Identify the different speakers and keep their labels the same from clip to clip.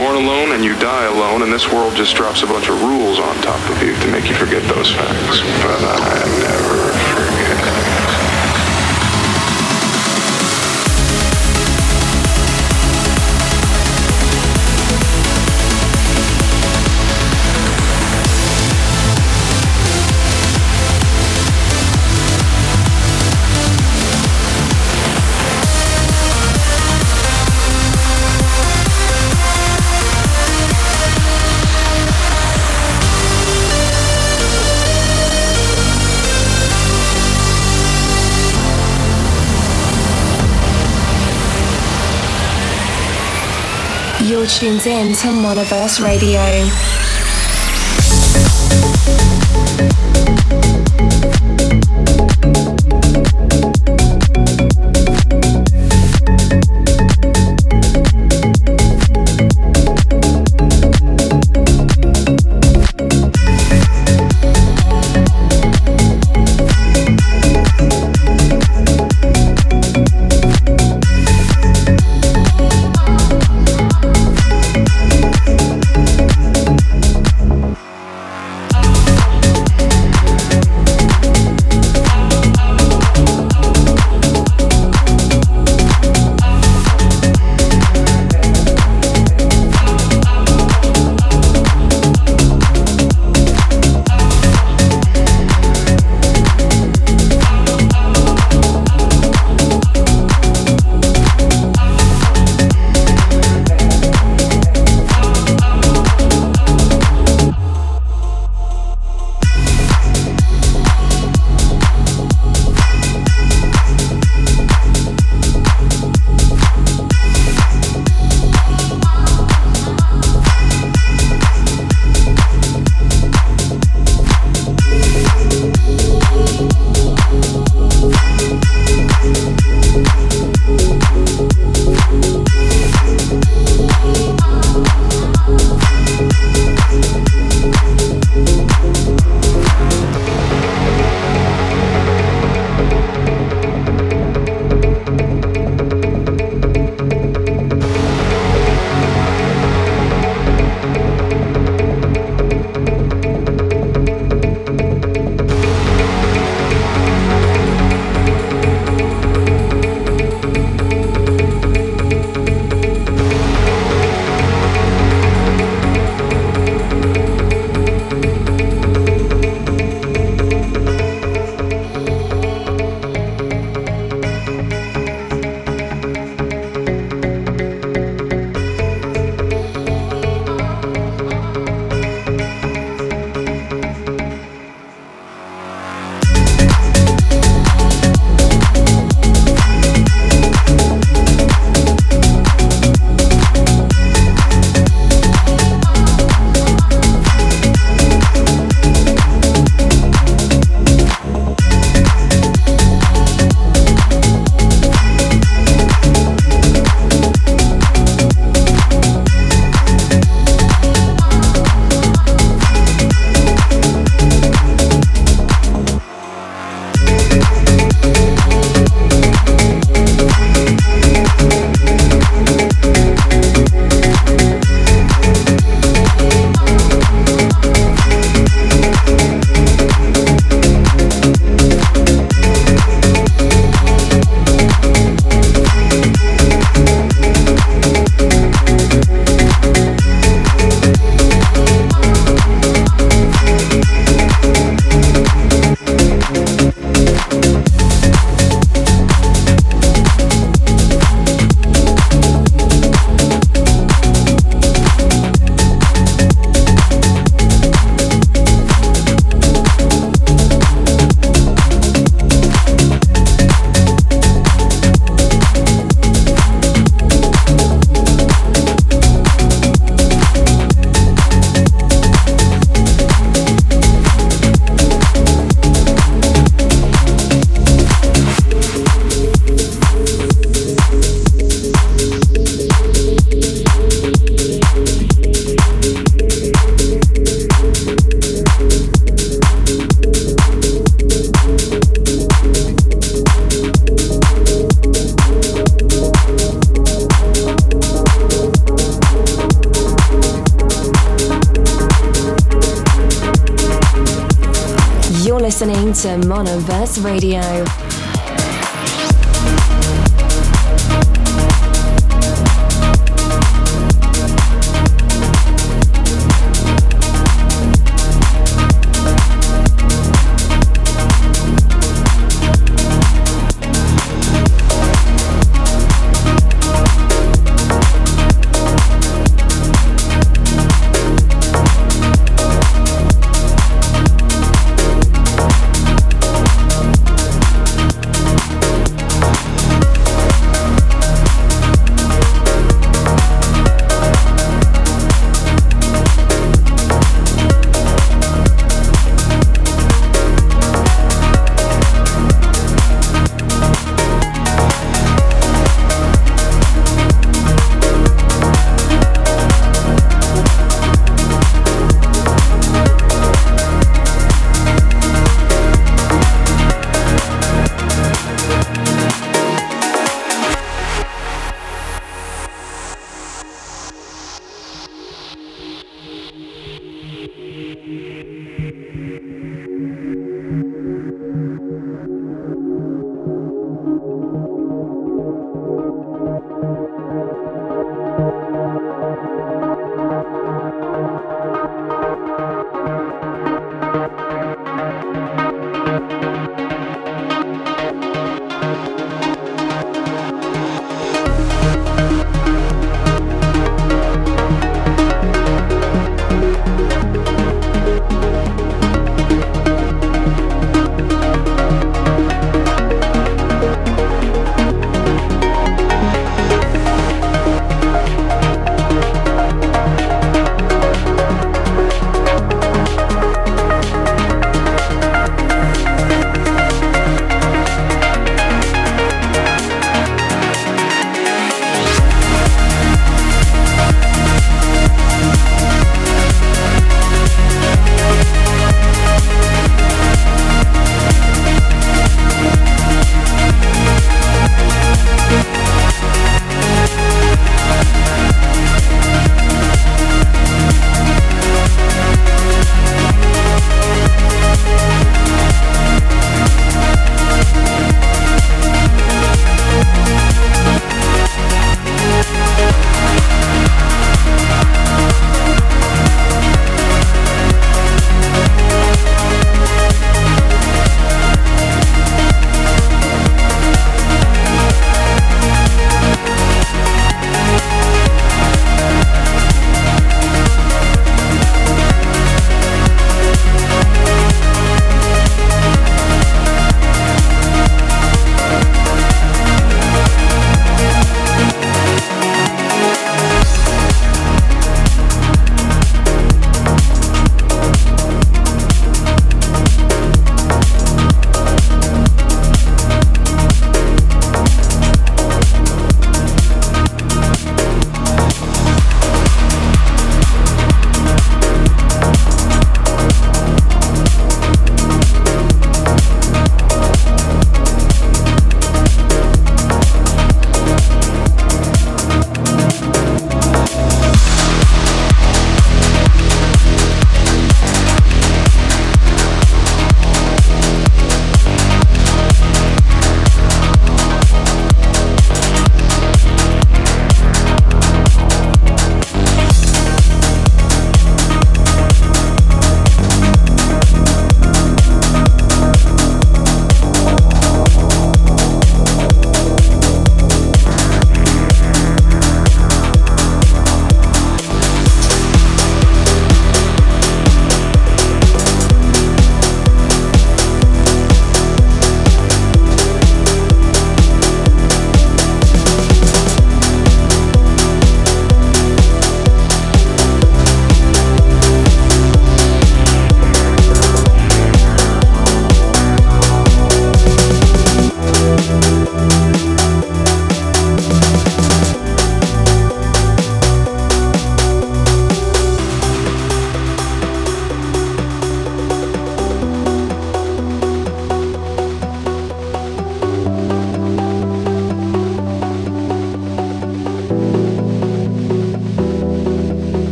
Speaker 1: born alone and you die alone, and this world just drops a bunch of rules on top of you to make you forget those facts. But I never
Speaker 2: Tuned in to Monoverse Radio. Radio.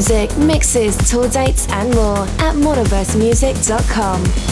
Speaker 2: Music, mixes, tour dates, and more at monoversemusic.com.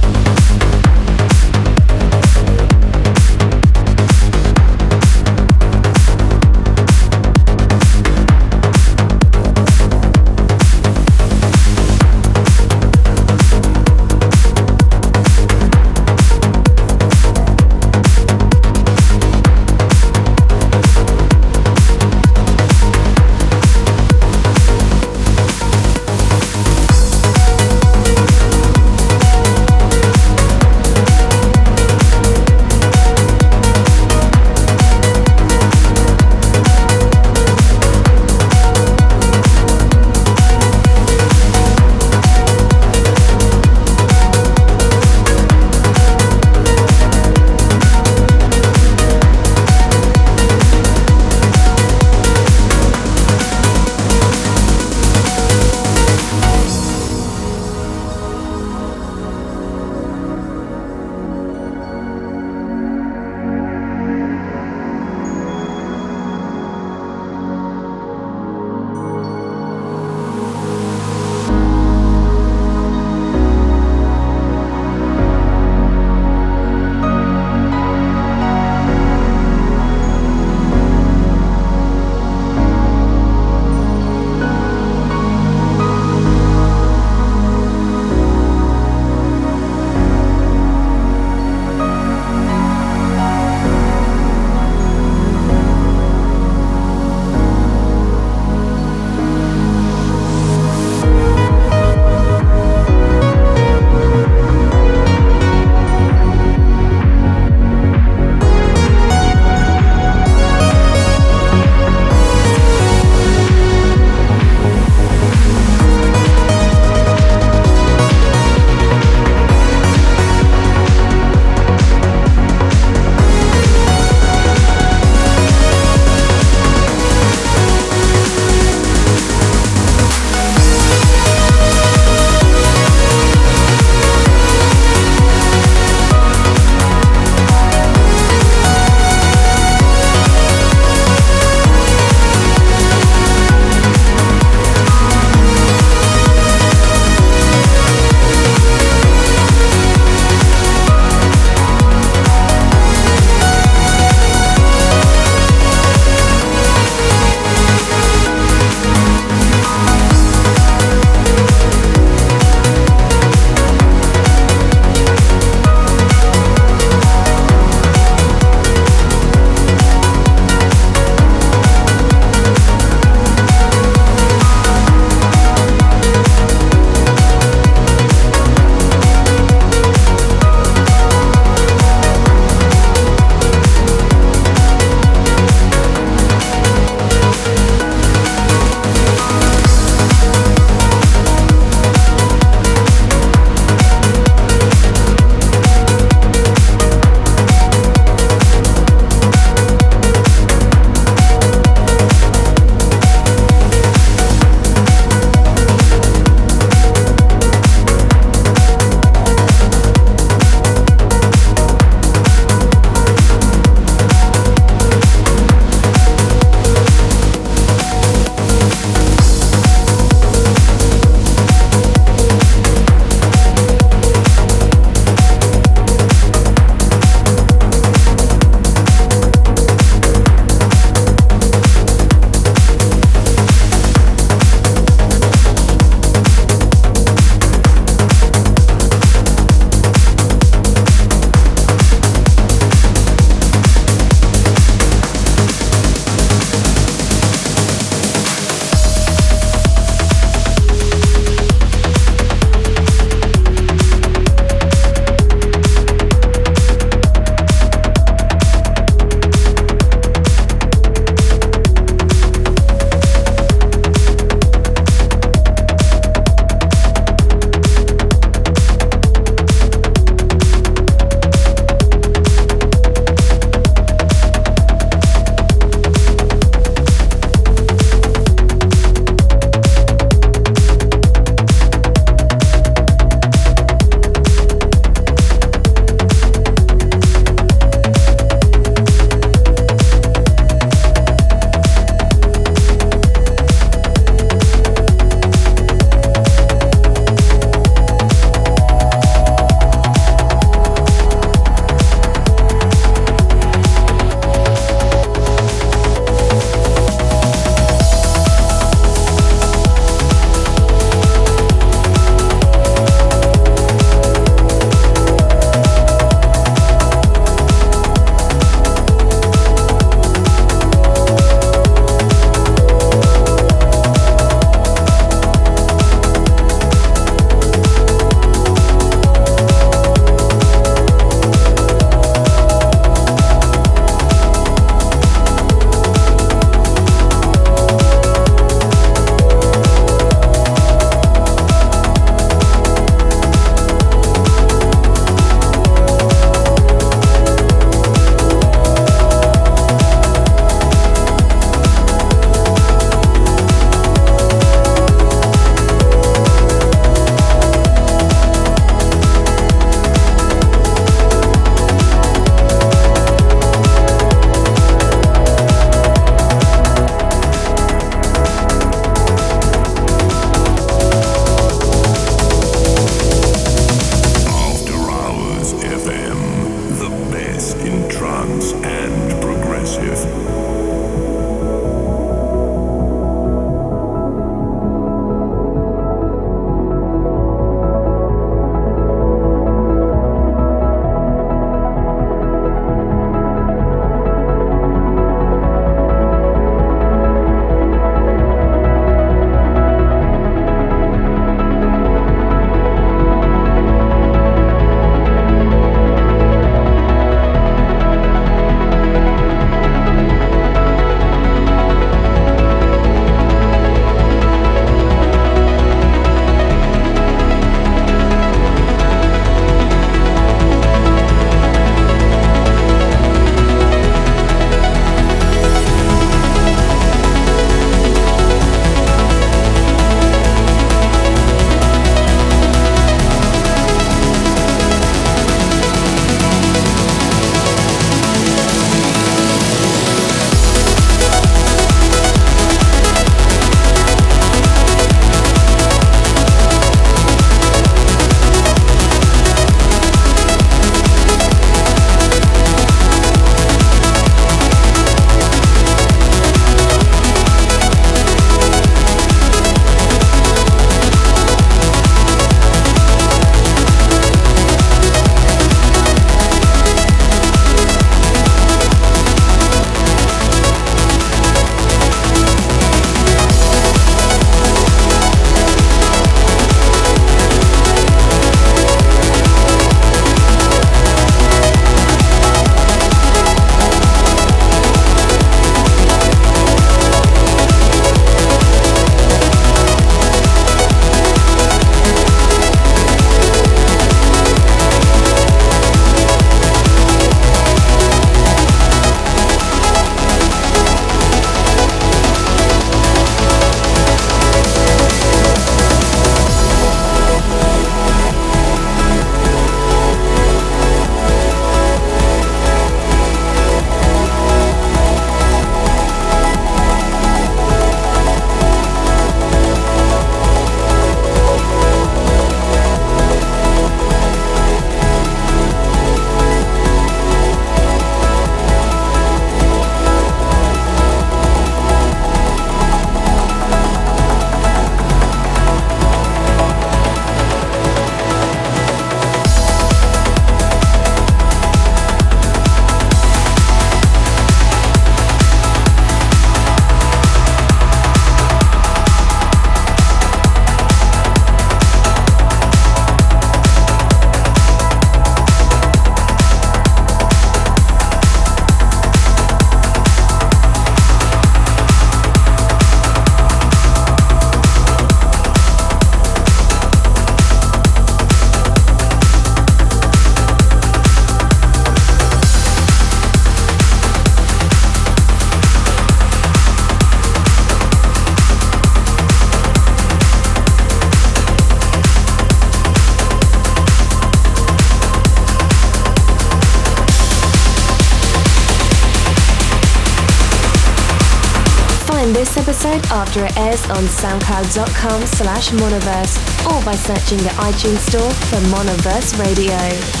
Speaker 2: after it airs on soundcloud.com slash monoverse or by searching the iTunes store for Monoverse Radio.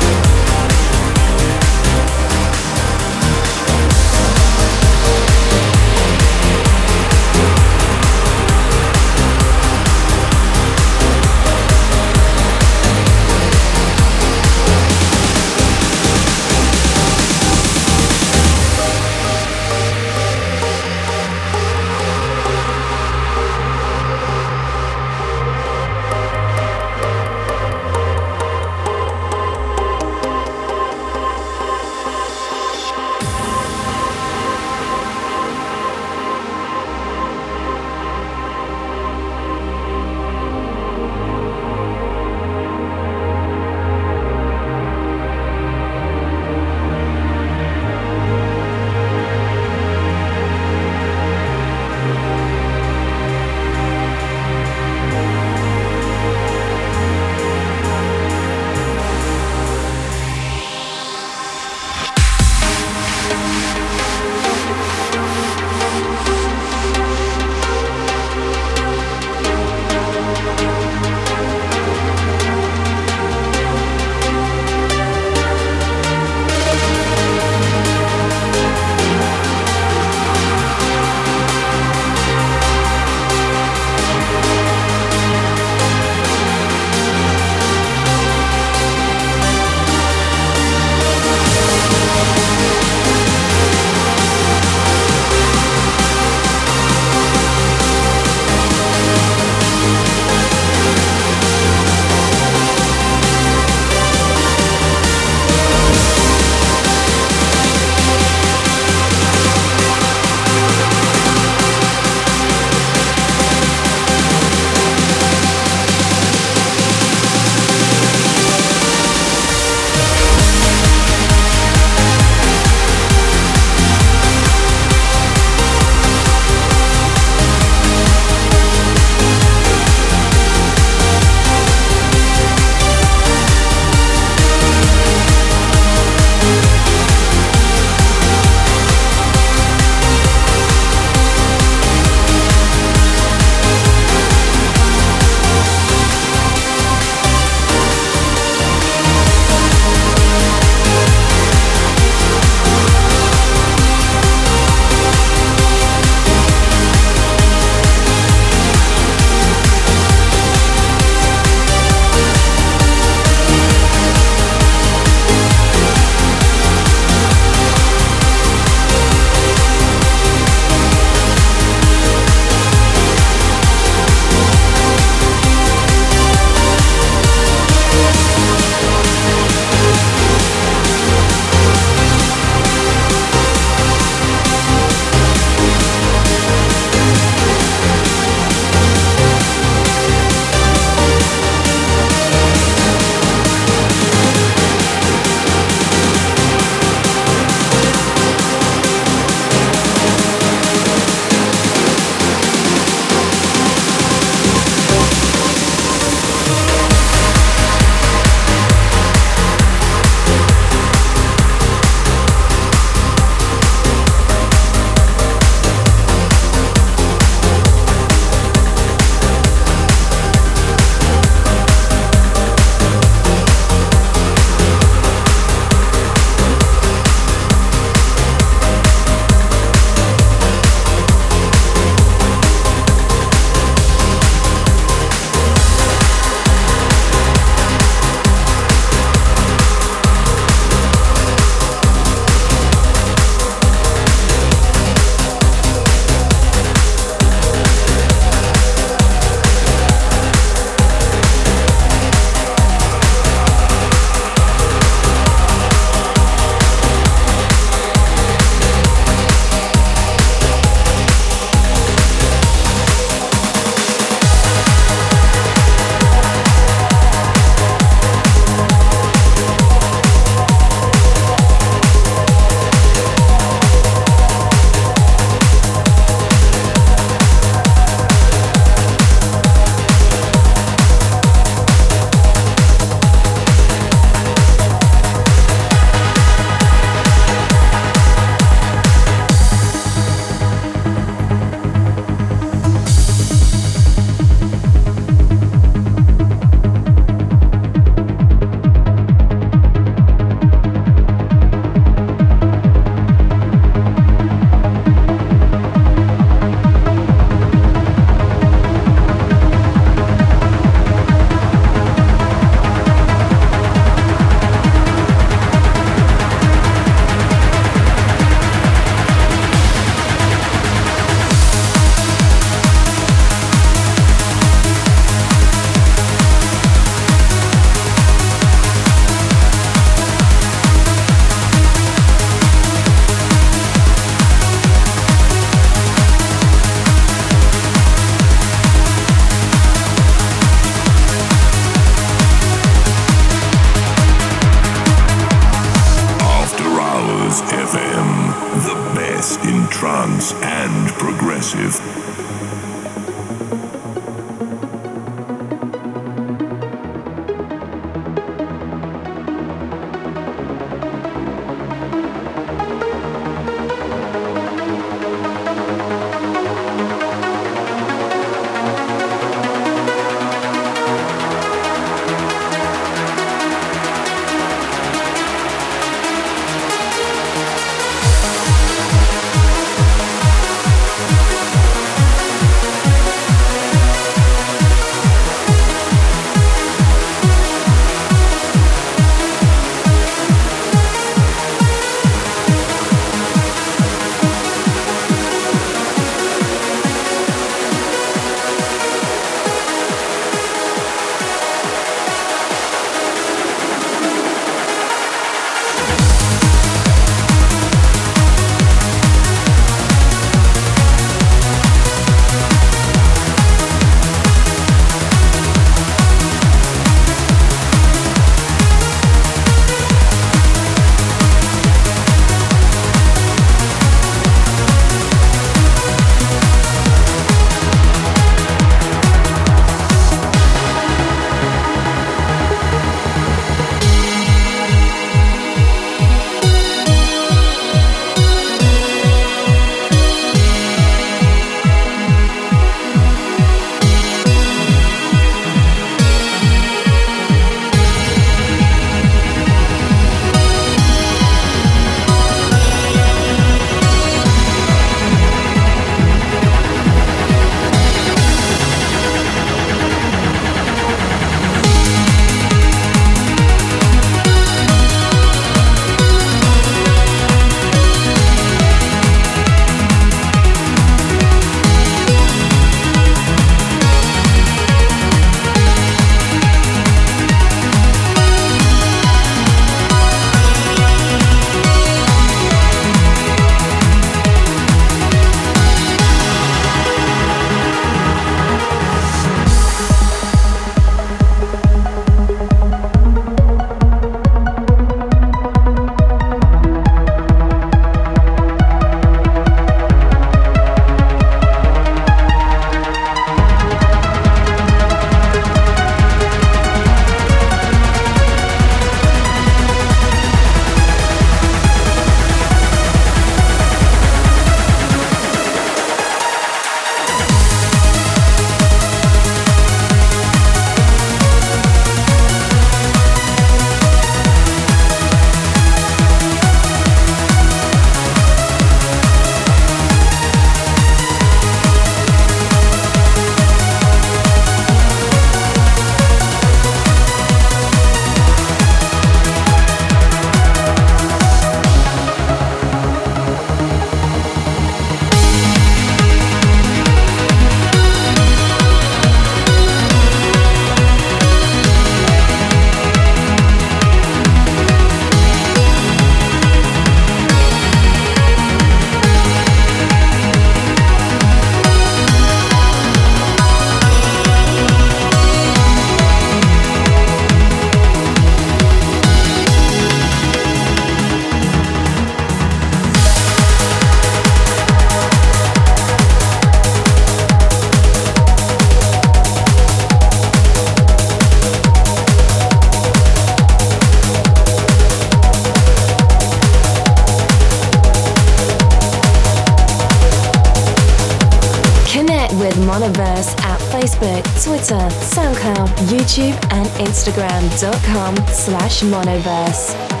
Speaker 2: YouTube, and Instagram.com slash monoverse.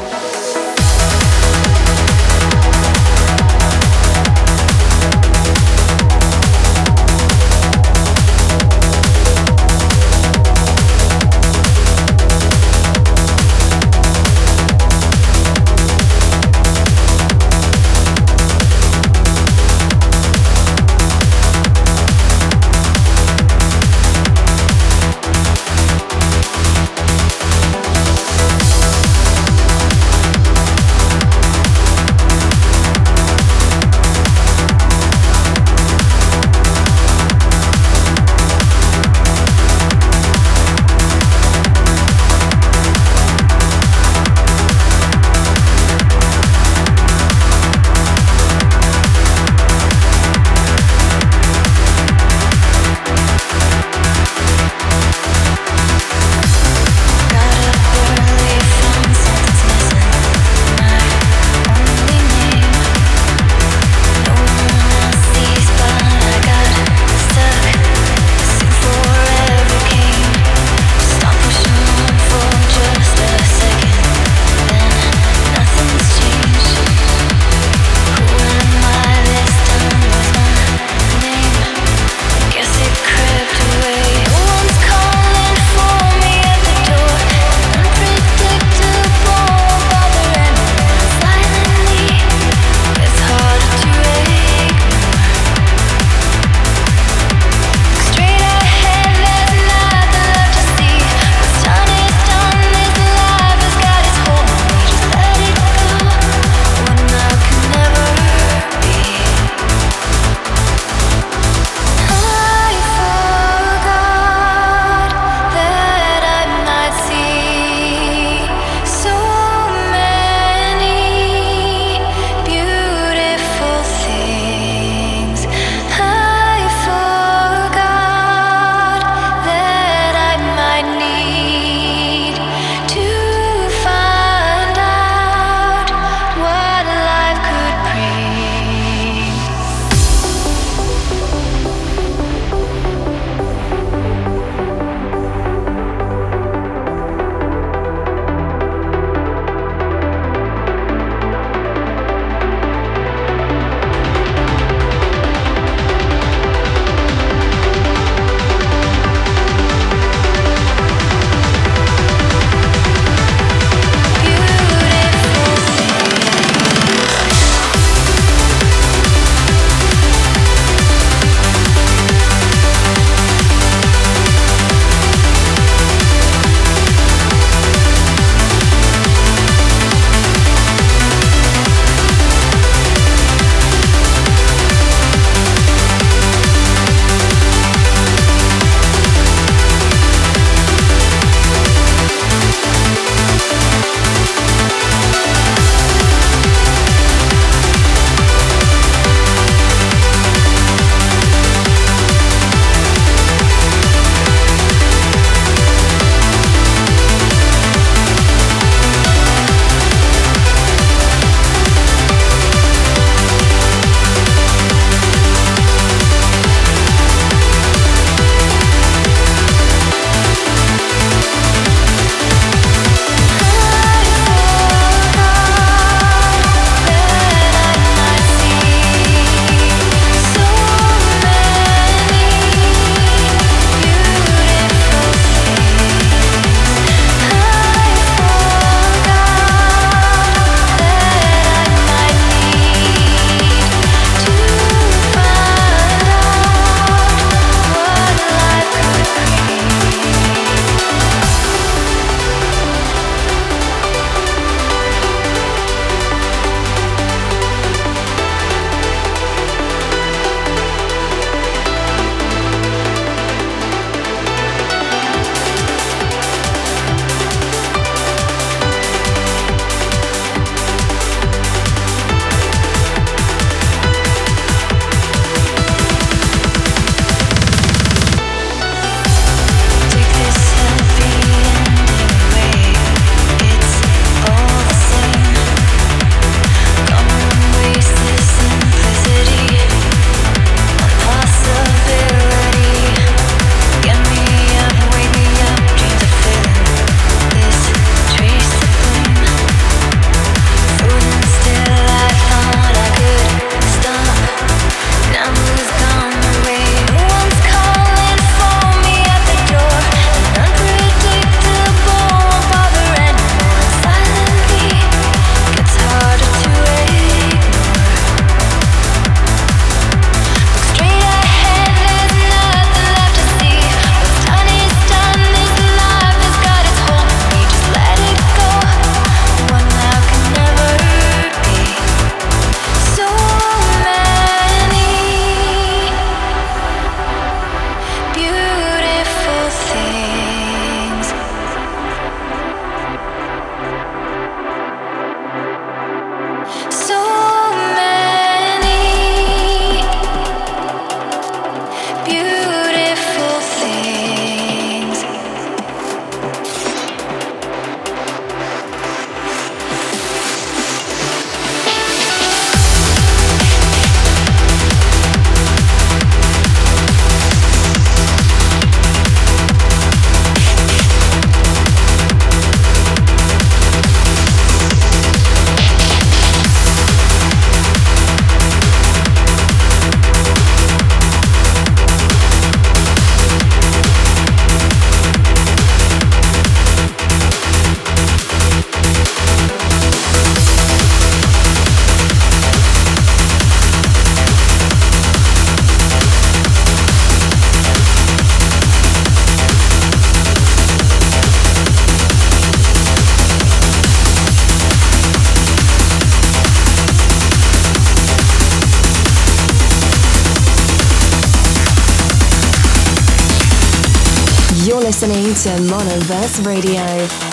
Speaker 2: To Monoverse Radio.